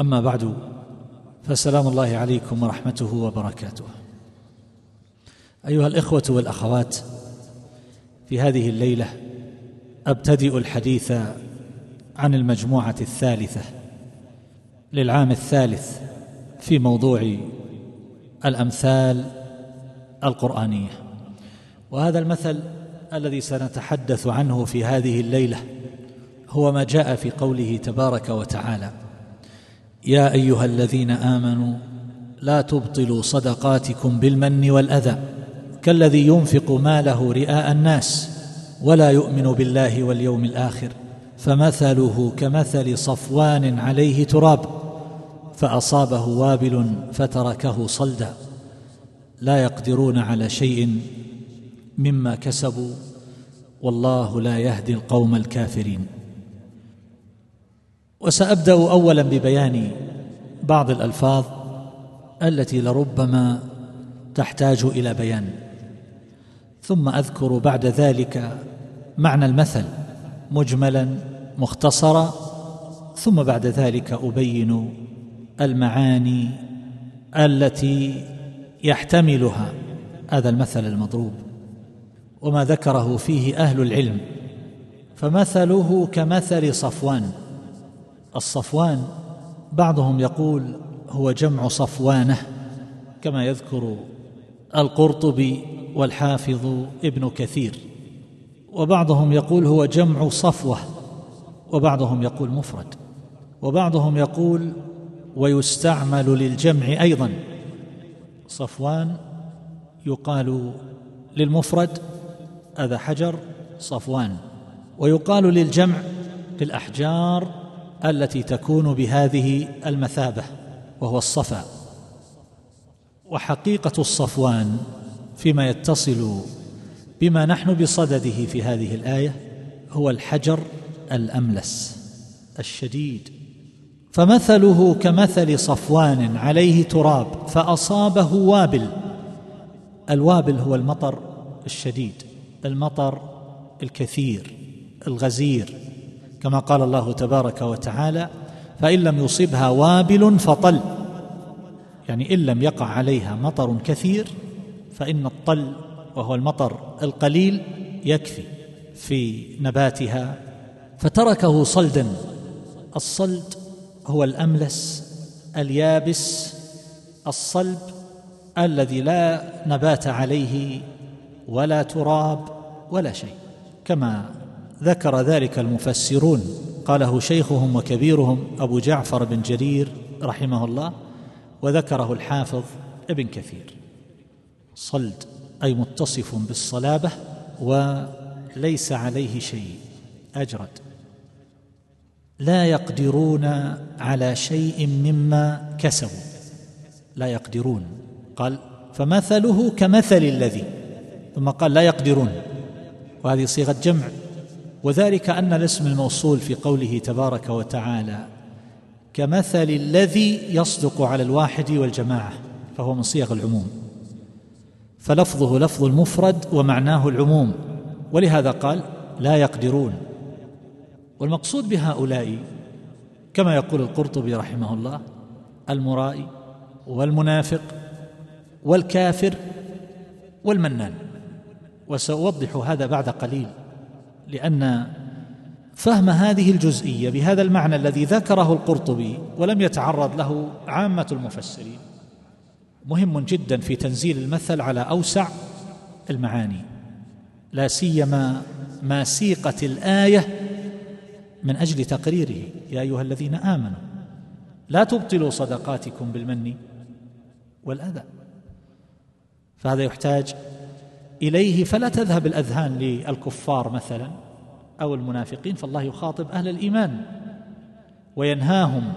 أما بعد فسلام الله عليكم ورحمته وبركاته. أيها الإخوة والأخوات في هذه الليلة أبتدئ الحديث عن المجموعة الثالثة للعام الثالث في موضوع الأمثال القرآنية. وهذا المثل الذي سنتحدث عنه في هذه الليلة هو ما جاء في قوله تبارك وتعالى يا أيها الذين آمنوا لا تبطلوا صدقاتكم بالمن والأذى كالذي ينفق ماله رئاء الناس ولا يؤمن بالله واليوم الآخر فمثله كمثل صفوان عليه تراب فأصابه وابل فتركه صلدا. لا يقدرون على شيء مما كسبوا والله لا يهدي القوم الكافرين. وسأبدأ اولا ببيان بعض الألفاظ التي لربما تحتاج إلى بيان. ثم أذكر بعد ذلك معنى المثل مجملا مختصرا. ثم بعد ذلك أبين المعاني التي يحتملها هذا المثل المضروب. وما ذكره فيه أهل العلم فمثله كمثل صفوان. الصفوان. بعضهم يقول هو جمع صفوانة كما يذكر القرطبي والحافظ ابن كثير. وبعضهم يقول هو جمع صفوة وبعضهم يقول مفرد. وبعضهم يقول ويستعمل للجمع أيضا. صفوان يقال للمفرد هذا حجر صفوان ويقال للجمع للاحجار التي تكون بهذه المثابة وهو الصفا. وحقيقة الصفوان فيما يتصل بما نحن بصدده في هذه الآية هو الحجر الأملس الشديد. فمثله كمثل صفوان عليه تراب فأصابه وابل. الوابل هو المطر الشديد المطر الكثير الغزير. كما قال الله تبارك وتعالى فإن لم يصبها وابل فطل. يعني إن لم يقع عليها مطر كثير فإن الطل وهو المطر القليل يكفي في نباتها. فتركه صلدا. الصلد هو الأملس اليابس الصلب الذي لا نبات عليه ولا تراب ولا شيء كما ذكر ذلك المفسرون. قاله شيخهم وكبيرهم أبو جعفر بن جرير رحمه الله وذكره الحافظ ابن كثير. صلد أي متصف بالصلابة وليس عليه شيء. أجرد. لا يقدرون على شيء مما كسبوا. لا يقدرون. قال فمثله كمثل الذي. ثم قال لا يقدرون. وهذه صيغة جمع. وذلك أن الاسم الموصول في قوله تبارك وتعالى كمثل الذي يصدق على الواحد والجماعة فهو من صيغ العموم. فلفظه لفظ المفرد ومعناه العموم ولهذا قال لا يقدرون. والمقصود بهؤلاء كما يقول القرطبي رحمه الله المرائي والمنافق والكافر والمنان. وسأوضح هذا بعد قليل. لأن فهم هذه الجزئية بهذا المعنى الذي ذكره القرطبي ولم يتعرض له عامة المفسرين. مهم جدا في تنزيل المثل على أوسع المعاني لا سيما ما سيقت الآية من أجل تقريره. يا أيها الذين آمنوا لا تبطلوا صدقاتكم بالمن والأذى. فهذا يحتاج إليه فلا تذهب الأذهان للكفار مثلا أو المنافقين فالله يخاطب أهل الإيمان وينهاهم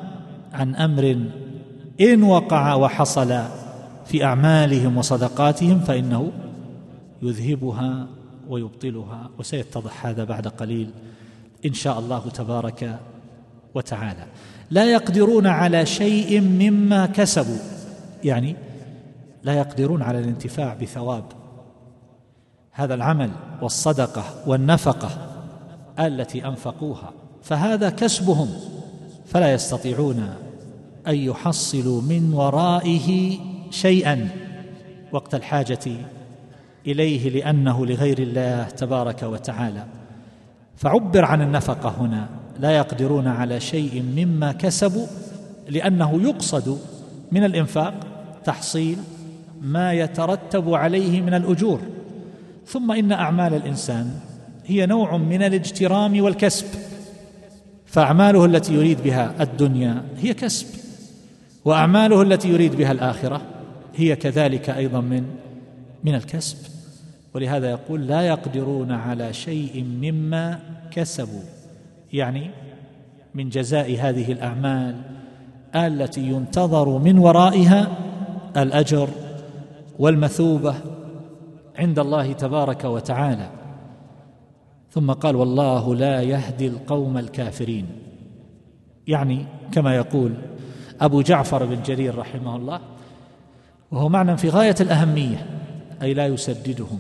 عن أمر إن وقع وحصل في أعمالهم وصدقاتهم فإنه يذهبها ويبطلها وسيتضح هذا بعد قليل إن شاء الله تبارك وتعالى. لا يقدرون على شيء مما كسبوا يعني لا يقدرون على الانتفاع بثواب هذا العمل والصدقة والنفقة التي أنفقوها فهذا كسبهم فلا يستطيعون أن يحصلوا من ورائه شيئا. وقت الحاجة إليه لأنه لغير الله تبارك وتعالى. فعبر عن النفقة هنا لا يقدرون على شيء مما كسبوا لأنه يقصد من الإنفاق تحصيل ما يترتب عليه من الأجور. ثم إن أعمال الإنسان هي نوع من الاجترام والكسب فأعماله التي يريد بها الدنيا هي كسب وأعماله التي يريد بها الآخرة هي كذلك أيضا من من الكسب. ولهذا يقول لا يقدرون على شيء مما كسبوا يعني من جزاء هذه الأعمال التي ينتظر من ورائها الأجر والمثوبة عند الله تبارك وتعالى. ثم قال والله لا يهدي القوم الكافرين. يعني كما يقول أبو جعفر بن جرير رحمه الله وهو معنى في غاية الأهمية أي لا يسددهم.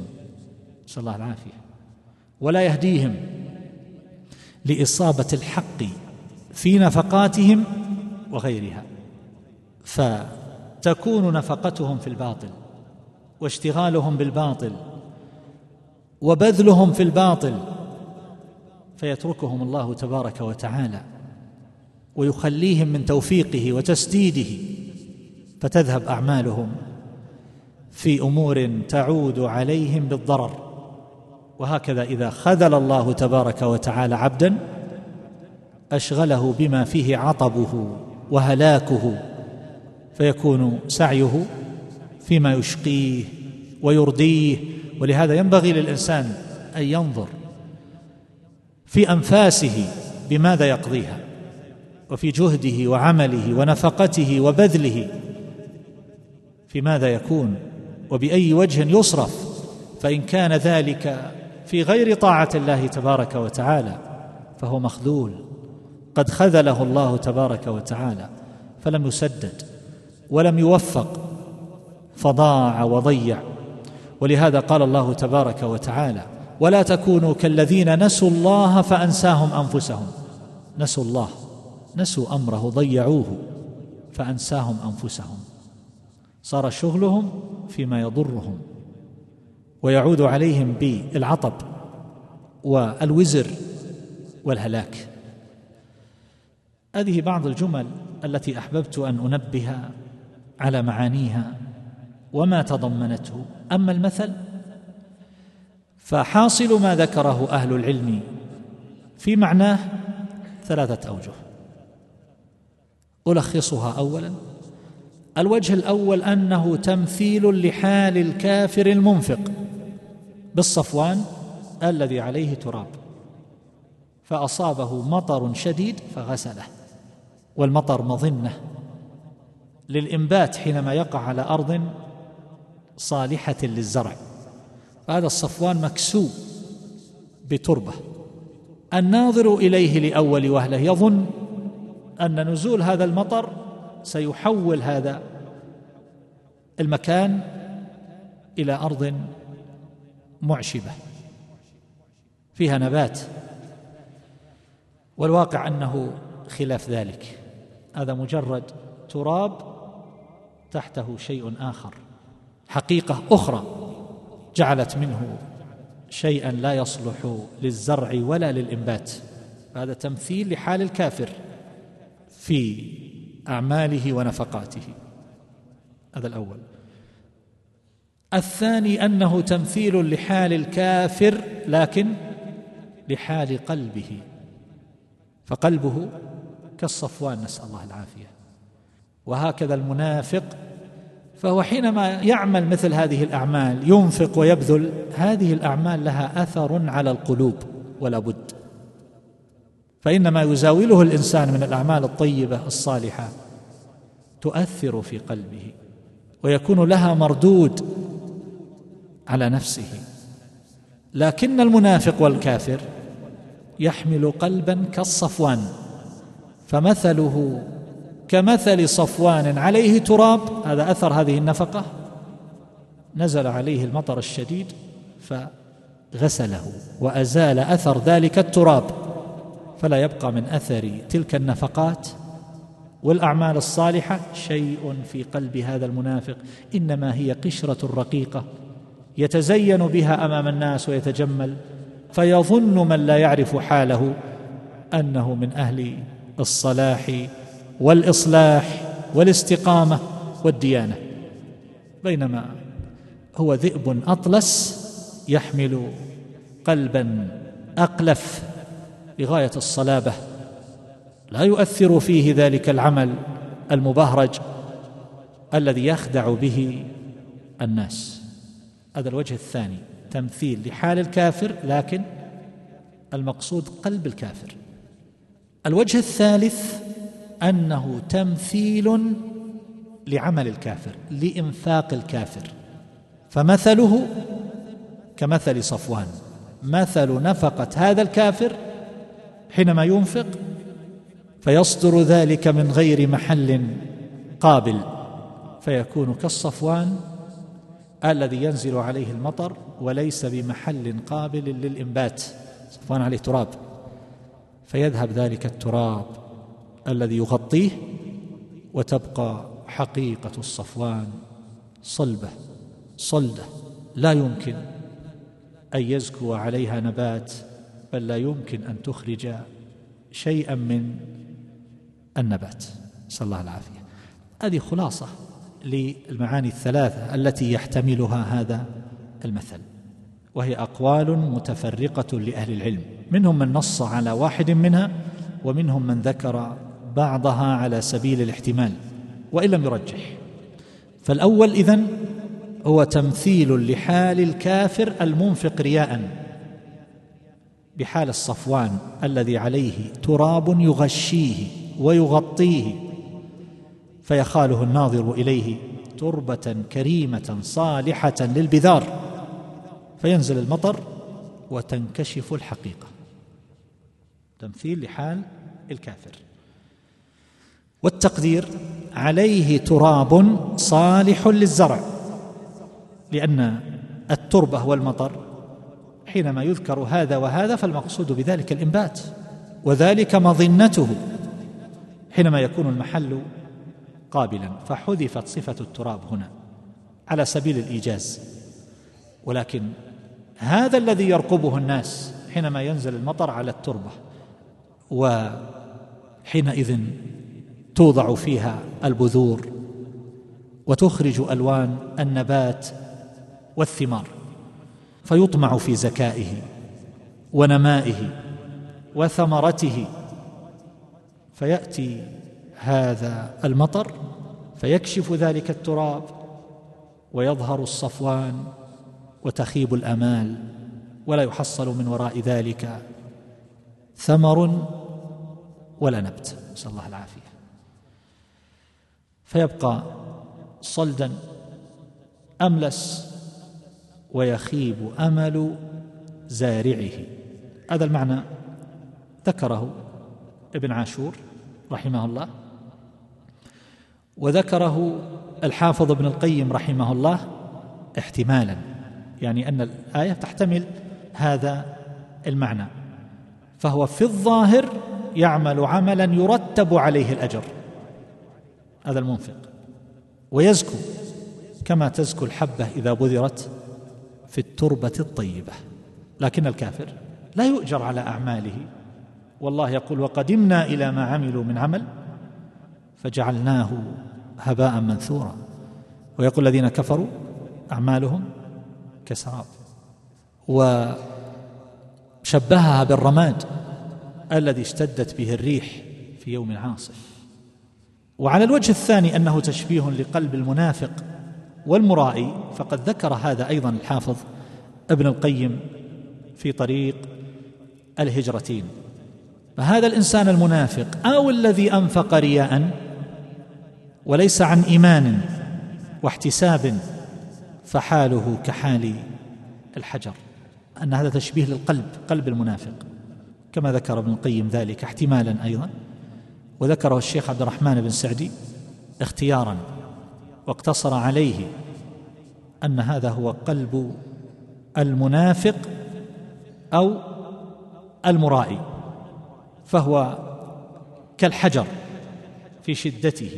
نسأل الله العافية. ولا يهديهم لإصابة الحق في نفقاتهم وغيرها. فتكون نفقتهم في الباطل. واشتغالهم بالباطل وبذلهم في الباطل فيتركهم الله تبارك وتعالى ويخليهم من توفيقه وتسديده فتذهب أعمالهم في أمور تعود عليهم بالضرر وهكذا إذا خذل الله تبارك وتعالى عبدا أشغله بما فيه عطبه وهلاكه فيكون سعيه فيما يشقيه ويرضيه ولهذا ينبغي للإنسان أن ينظر في أنفاسه بماذا يقضيها وفي جهده وعمله ونفقته وبذله في ماذا يكون وبأي وجه يصرف فإن كان ذلك في غير طاعة الله تبارك وتعالى فهو مخذول. قد خذله الله تبارك وتعالى فلم يسدد ولم يوفق فضاع وضيع. ولهذا قال الله تبارك وتعالى ولا تكونوا كالذين نسوا الله فأنساهم أنفسهم. نسوا الله. نسوا أمره ضيعوه فأنساهم أنفسهم. صار شغلهم فيما يضرهم. ويعود عليهم بالعطب والوزر والهلاك. هذه بعض الجمل التي أحببت أن أنبه على معانيها. وما تضمنته. أما المثل فحاصل ما ذكره أهل العلم في معناه ثلاثة أوجه. ألخصها اولا الوجه الأول أنه تمثيل لحال الكافر المنفق بالصفوان الذي عليه تراب فأصابه مطر شديد فغسله والمطر مظنة للإنبات حينما يقع على أرض صالحة للزرع. هذا الصفوان مكسو بتربة. الناظر إليه لأول وهلة. يظن أن نزول هذا المطر سيحول هذا المكان إلى أرض معشبة فيها نبات. والواقع أنه خلاف ذلك. هذا مجرد تراب تحته شيء آخر. حقيقة أخرى جعلت منه شيئا لا يصلح للزرع ولا للإنبات. هذا تمثيل لحال الكافر في أعماله ونفقاته. هذا الأول. الثاني أنه تمثيل لحال الكافر لكن لحال قلبه. فقلبه كالصفوان نسأل الله العافية. وهكذا المنافق فهو حينما يعمل مثل هذه الأعمال ينفق ويبذل هذه الأعمال لها أثر على القلوب ولا بد. فإنما يزاوله الإنسان من الأعمال الطيبة الصالحة تؤثر في قلبه ويكون لها مردود على نفسه. لكن المنافق والكافر يحمل قلبا كالصفوان فمثله كمثل صفوان عليه تراب هذا أثر هذه النفقة. نزل عليه المطر الشديد فغسله وأزال أثر ذلك التراب. فلا يبقى من أثر تلك النفقات. والأعمال الصالحة شيء في قلب هذا المنافق إنما هي قشرة رقيقة يتزين بها أمام الناس ويتجمل. فيظن من لا يعرف حاله أنه من أهل الصلاح والإصلاح والاستقامة والديانة. بينما هو ذئب أطلس يحمل قلبا أقلف بغايه الصلابة. لا يؤثر فيه ذلك العمل المبهرج الذي يخدع به الناس. هذا الوجه الثاني تمثيل لحال الكافر لكن المقصود قلب الكافر. الوجه الثالث أنه تمثيل لعمل الكافر لإنفاق الكافر. فمثله كمثل صفوان مثل نفقة هذا الكافر حينما ينفق فيصدر ذلك من غير محل قابل فيكون كالصفوان الذي ينزل عليه المطر وليس بمحل قابل للإنبات. صفوان عليه تراب فيذهب ذلك التراب. الذي يغطيه وتبقى حقيقة الصفوان صلبة صلدة لا يمكن أن يزكو عليها نبات بل لا يمكن أن تخرج شيئا من النبات. نسأل الله العافية. هذه خلاصة للمعاني الثلاثة التي يحتملها هذا المثل وهي أقوال متفرقة لأهل العلم. منهم من نص على واحد منها ومنهم من ذكر بعضها على سبيل الاحتمال وإن لم يرجح. فالأول إذن هو تمثيل لحال الكافر المنفق رياء بحال الصفوان الذي عليه تراب يغشيه ويغطيه فيخاله الناظر إليه تربة كريمة صالحة للبذار. فينزل المطر وتنكشف الحقيقة. تمثيل لحال الكافر. والتقدير عليه تراب صالح للزرع لأن التربة والمطر حينما يذكر هذا وهذا فالمقصود بذلك الإنبات وذلك مظنته حينما يكون المحل قابلا. فحذفت صفة التراب هنا على سبيل الإيجاز ولكن هذا الذي يرقبه الناس حينما ينزل المطر على التربة وحينئذ توضع فيها البذور وتخرج ألوان النبات والثمار فيطمع في زكائه ونمائه وثمرته. فيأتي هذا المطر فيكشف ذلك التراب ويظهر الصفوان وتخيب الأمال ولا يحصل من وراء ذلك ثمر ولا نبت. نسأل الله العافية. فيبقى صلدا أملس ويخيب أمل زارعه. هذا المعنى ذكره ابن عاشور رحمه الله. وذكره الحافظ ابن القيم رحمه الله احتمالا يعني أن الآية تحتمل هذا المعنى. فهو في الظاهر يعمل عملا يرتب عليه الأجر. هذا المنفق. ويزكو كما تزكو الحبة إذا بذرت في التربة الطيبة. لكن الكافر لا يؤجر على أعماله. والله يقول وقدمنا إلى ما عملوا من عمل فجعلناه هباء منثورا. ويقول الذين كفروا أعمالهم كسراب. وشبهها بالرماد الذي اشتدت به الريح في يوم عاصف. وعلى الوجه الثاني أنه تشبيه لقلب المنافق والمرائي فقد ذكر هذا أيضا الحافظ ابن القيم في طريق الهجرتين. فهذا الإنسان المنافق أو الذي أنفق رياء وليس عن إيمان واحتساب فحاله كحال الحجر. أن هذا تشبيه للقلب قلب المنافق. كما ذكر ابن القيم ذلك احتمالا أيضا. وذكره الشيخ عبد الرحمن بن سعدي اختيارا واقتصر عليه أن هذا هو قلب المنافق أو المرائي فهو كالحجر في شدته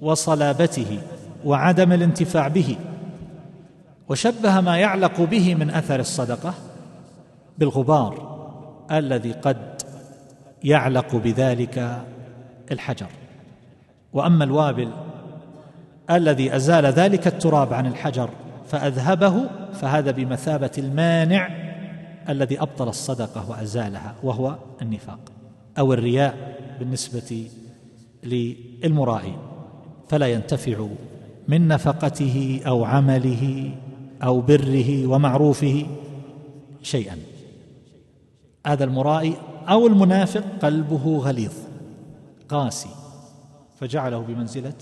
وصلابته وعدم الانتفاع به وشبه ما يعلق به من أثر الصدقة بالغبار الذي قد يعلق بذلك الحجر. وأما الوابل الذي أزال ذلك التراب عن الحجر فأذهبه فهذا بمثابة المانع الذي أبطل الصدقة وأزالها وهو النفاق أو الرياء بالنسبة للمرائي فلا ينتفع من نفقته أو عمله أو بره ومعروفه شيئا. هذا المرائي أو المنافق قلبه غليظ. قاسي فجعله بمنزلة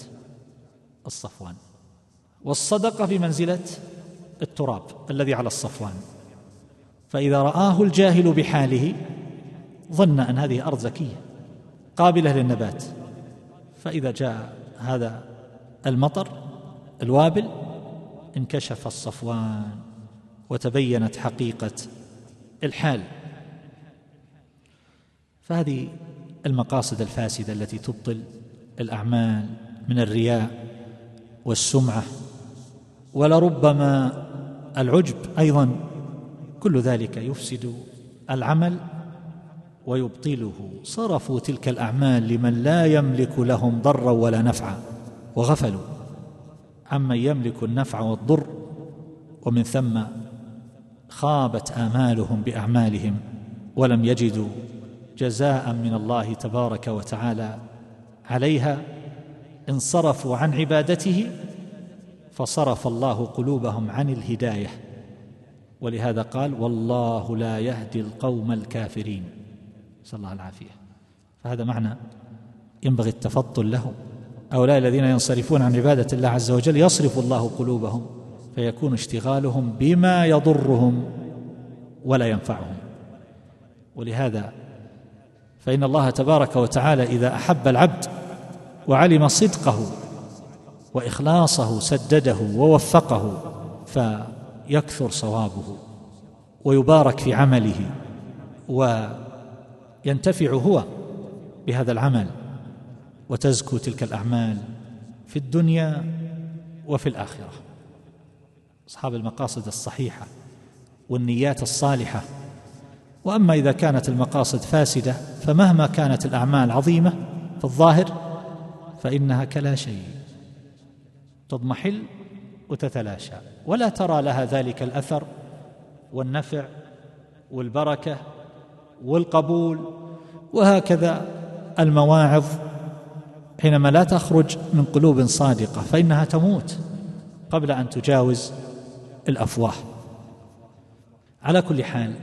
الصفوان. والصدقة بمنزلة التراب الذي على الصفوان. فإذا رآه الجاهل بحاله ظن أن هذه أرض زكية قابلة للنبات. فإذا جاء هذا المطر الوابل انكشف الصفوان وتبينت حقيقة الحال. فهذه المقاصد الفاسدة التي تبطل الأعمال من الرياء والسمعة ولربما العجب أيضا. كل ذلك يفسد العمل ويبطله. صرفوا تلك الأعمال لمن لا يملك لهم ضرا ولا نفعا وغفلوا. عمن يملك النفع والضر ومن ثم خابت آمالهم بأعمالهم ولم يجدوا جزاء من الله تبارك وتعالى عليها انصرفوا عن عبادته فصرف الله قلوبهم عن الهداية. ولهذا قال والله لا يهدي القوم الكافرين. نسأل الله العافية. فهذا معنى ينبغي التفضل له. هؤلاء الذين ينصرفون عن عبادة الله عز وجل يصرف الله قلوبهم فيكون اشتغالهم بما يضرهم ولا ينفعهم. ولهذا فإن الله تبارك وتعالى إذا أحب العبد وعلم صدقه وإخلاصه سدده ووفقه فيكثر صوابه ويبارك في عمله وينتفع هو بهذا العمل وتزكو تلك الأعمال في الدنيا وفي الآخرة. أصحاب المقاصد الصحيحة والنيات الصالحة وأما إذا كانت المقاصد فاسدة فمهما كانت الأعمال عظيمة في الظاهر فإنها كلا شيء. تضمحل وتتلاشى. ولا ترى لها ذلك الأثر والنفع والبركة والقبول. وهكذا المواعظ. حينما لا تخرج من قلوب صادقة فإنها تموت قبل أن تجاوز الأفواه. على كل حال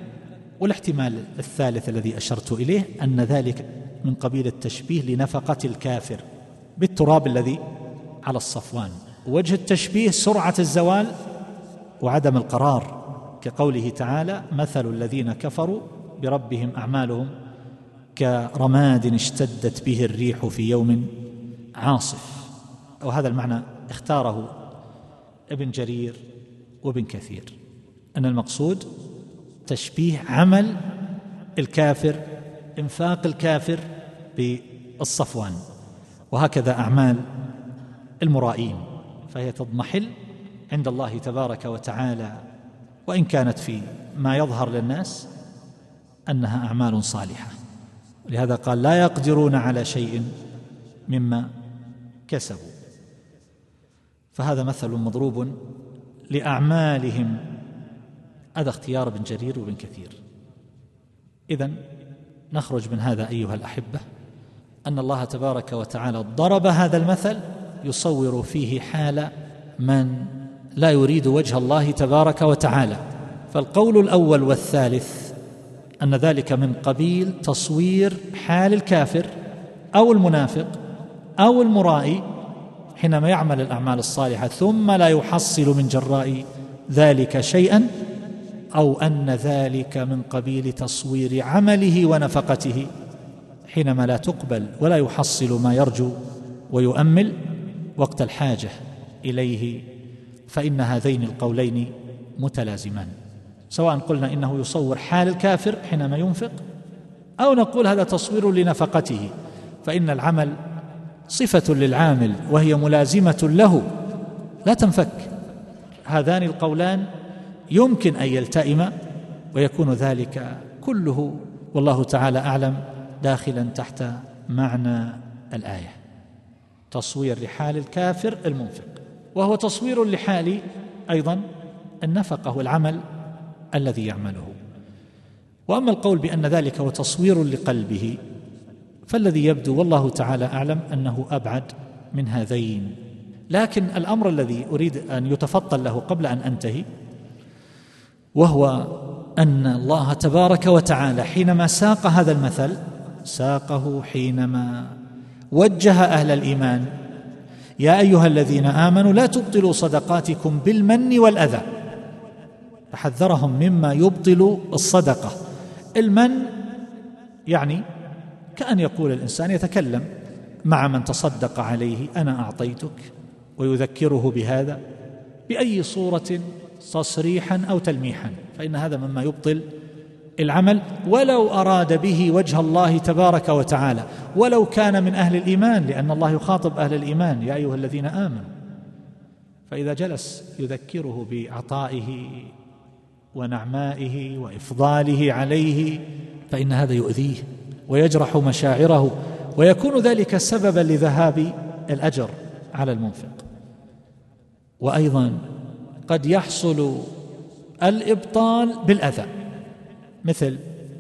والاحتمال الثالث الذي أشرت إليه أن ذلك من قبيل التشبيه لنفقة الكافر بالتراب الذي على الصفوان. وجه التشبيه سرعة الزوال وعدم القرار. كقوله تعالى مثل الذين كفروا بربهم أعمالهم كرماد اشتدت به الريح في يوم عاصف. وهذا المعنى اختاره ابن جرير وابن كثير. أن المقصود تشبيه عمل الكافر إنفاق الكافر بالصفوان. وهكذا أعمال المرائين. فهي تضمحل عند الله تبارك وتعالى. وإن كانت في ما يظهر للناس أنها أعمال صالحة. لهذا قال لا يقدرون على شيء مما كسبوا. فهذا مثل مضروب لأعمالهم هذا اختيار ابن جرير وابن كثير. اذا نخرج من هذا أيها الأحبة أن الله تبارك وتعالى ضرب هذا المثل يصور فيه حال من لا يريد وجه الله تبارك وتعالى. فالقول الأول والثالث أن ذلك من قبيل تصوير حال الكافر أو المنافق أو المرائي حينما يعمل الأعمال الصالحة ثم لا يحصل من جراء ذلك شيئا أو أن ذلك من قبيل تصوير عمله ونفقته حينما لا تقبل ولا يحصل ما يرجو ويؤمل وقت الحاجة إليه فإن هذين القولين متلازمان. سواء قلنا إنه يصور حال الكافر حينما ينفق أو نقول هذا تصوير لنفقته فإن العمل صفة للعامل وهي ملازمة له لا تنفك. هذان القولان يمكن أن يلتئما ويكون ذلك كله والله تعالى أعلم داخلا تحت معنى الآية. تصوير لحال الكافر المنفق. وهو تصوير لحال أيضا النفقة والعمل الذي يعمله. وأما القول بأن ذلك هو تصوير لقلبه فالذي يبدو والله تعالى أعلم أنه أبعد من هذين. لكن الأمر الذي أريد أن يتفطن له قبل أن أنتهي وهو أن الله تبارك وتعالى حينما ساق هذا المثل ساقه حينما وجه أهل الإيمان يا أيها الذين آمنوا لا تبطلوا صدقاتكم بالمن والأذى. فحذرهم مما يبطل الصدقة. المن يعني كأن يقول الإنسان يتكلم مع من تصدق عليه أنا أعطيتك ويذكره بهذا بأي صورة تصريحا أو تلميحا فإن هذا مما يبطل العمل. ولو أراد به وجه الله تبارك وتعالى ولو كان من أهل الإيمان لأن الله يخاطب أهل الإيمان. يا أيها الذين آمنوا فإذا جلس يذكره بعطائه ونعمائه وإفضاله عليه فإن هذا يؤذيه ويجرح مشاعره ويكون ذلك سببا لذهاب الأجر على المنفق. وأيضا قد يحصل الإبطال بالأذى. مثل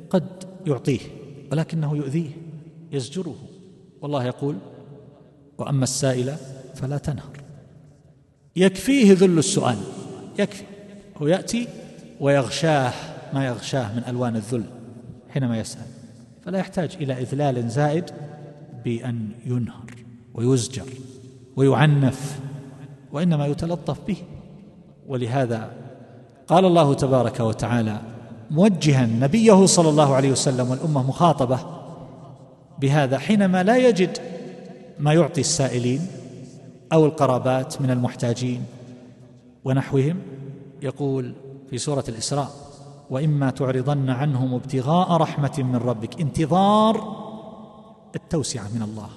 قد يعطيه ولكنه يؤذيه يزجره. والله يقول وأما السائل فلا تنهر. يكفيه ذل السؤال يكفي. هو يأتي ويغشاه ما يغشاه من ألوان الذل حينما يسأل. فلا يحتاج إلى إذلال زائد بأن ينهر ويزجر ويعنف وإنما يتلطف به. ولهذا قال الله تبارك وتعالى موجها نبيه صلى الله عليه وسلم والأمة مخاطبة بهذا حينما لا يجد ما يعطي السائلين أو القرابات من المحتاجين ونحوهم يقول في سورة الإسراء وإما تعرضن عنهم ابتغاء رحمة من ربك انتظار التوسعة من الله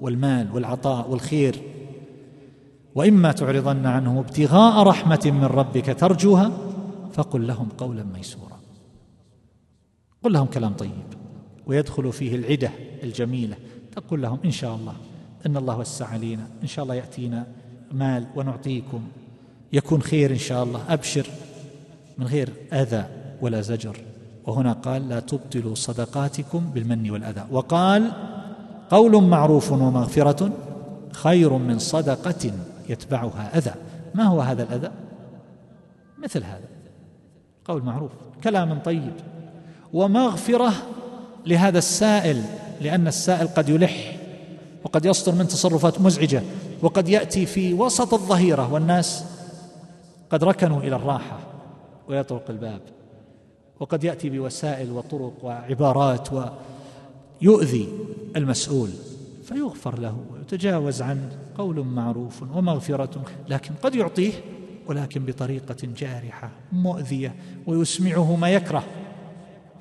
والمال والعطاء والخير وإما تعرضن عنهم ابتغاء رحمة من ربك ترجوها فقل لهم قولا ميسورا. قل لهم كلام طيب. ويدخل فيه العدة الجميلة. تقول لهم إن شاء الله أن الله وسع علينا. إن شاء الله يأتينا مال ونعطيكم. يكون خير إن شاء الله. أبشر من غير أذى ولا زجر. وهنا قال لا تبطلوا صدقاتكم بالمن والأذى. وقال قول معروف ومغفرة خير من صدقة يتبعها أذى. ما هو هذا الأذى؟ مثل هذا. قول معروف. كلام طيب. ومغفرة لهذا السائل لأن السائل قد يلح وقد يصدر من تصرفات مزعجة وقد يأتي في وسط الظهيرة والناس قد ركنوا إلى الراحة ويطرق الباب. وقد يأتي بوسائل وطرق وعبارات ويؤذي المسؤول. فيغفر له ويتجاوز عنه قول معروف ومغفرة لكن قد يعطيه ولكن بطريقة جارحة مؤذية ويسمعه ما يكره.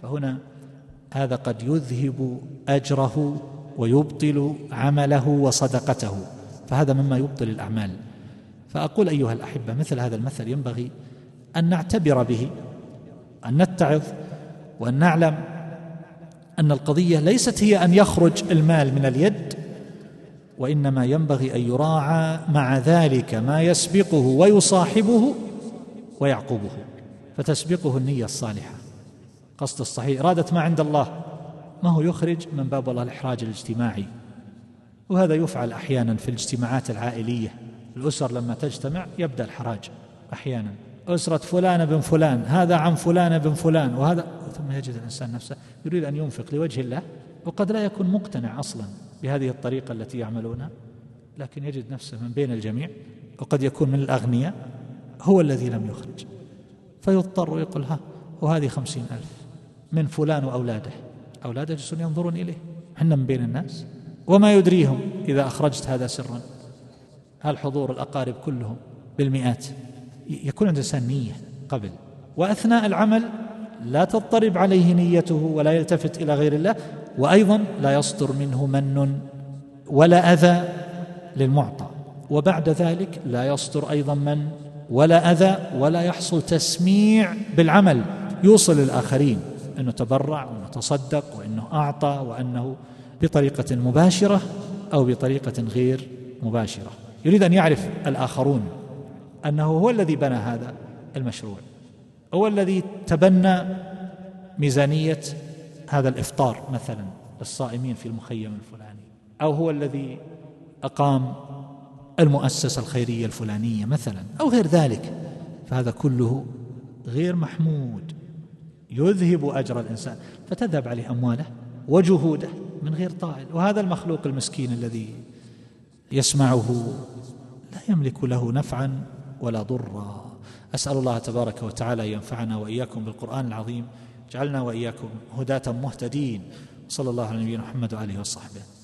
فهنا هذا قد يذهب أجره ويبطل عمله وصدقته فهذا مما يبطل الأعمال. فأقول أيها الأحبة مثل هذا المثل ينبغي أن نعتبر به أن نتعظ وأن نعلم أن القضية ليست هي أن يخرج المال من اليد وإنما ينبغي أن يراعى مع ذلك ما يسبقه ويصاحبه ويعقبه فتسبقه النية الصالحة. قصد الصحيح إرادة ما عند الله. ما هو يخرج من باب الإحراج الاجتماعي. وهذا يفعل أحيانا في الاجتماعات العائلية. الأسر لما تجتمع يبدأ الحراج أحيانا. أسرة فلان بن فلان هذا عن فلان بن فلان وهذا ثم يجد الإنسان نفسه يريد أن ينفق لوجه الله وقد لا يكون مقتنع أصلا. بهذه الطريقة التي يعملونها لكن يجد نفسه من بين الجميع وقد يكون من الأغنياء هو الذي لم يخرج. فيضطر يقول ها وهذه خمسين ألف من فلان وأولاده. أولاده يجلسون ينظرون إليه. حنا من بين الناس. وما يدريهم إذا أخرجت هذا سرا؟ هل حضور الأقارب كلهم بالمئات يكون عند الإنسان نية قبل؟ وأثناء العمل لا تضطرب عليه نيته ولا يلتفت إلى غير الله. وأيضا لا يصدر منه من ولا أذى للمعطى. وبعد ذلك لا يصدر أيضا من ولا أذى ولا يحصل تسميع بالعمل. يوصل للآخرين أنه تبرع وأنه تصدق وأنه أعطى وأنه بطريقة مباشرة أو بطريقة غير مباشرة. يريد أن يعرف الآخرون أنه هو الذي بنى هذا المشروع. هو الذي تبنى ميزانية هذا الإفطار مثلا للصائمين في المخيم الفلاني أو هو الذي أقام المؤسسة الخيرية الفلانية مثلا أو غير ذلك فهذا كله غير محمود. يذهب أجر الإنسان. فتذهب عليه أمواله وجهوده من غير طائل. وهذا المخلوق المسكين الذي يسمعه لا يملك له نفعا ولا ضرا. أسأل الله تبارك وتعالى ينفعنا وإياكم بالقرآن العظيم. جعلنا وإياكم هداة مهتدين. صلى الله على نبينا محمد وآله وصحبه.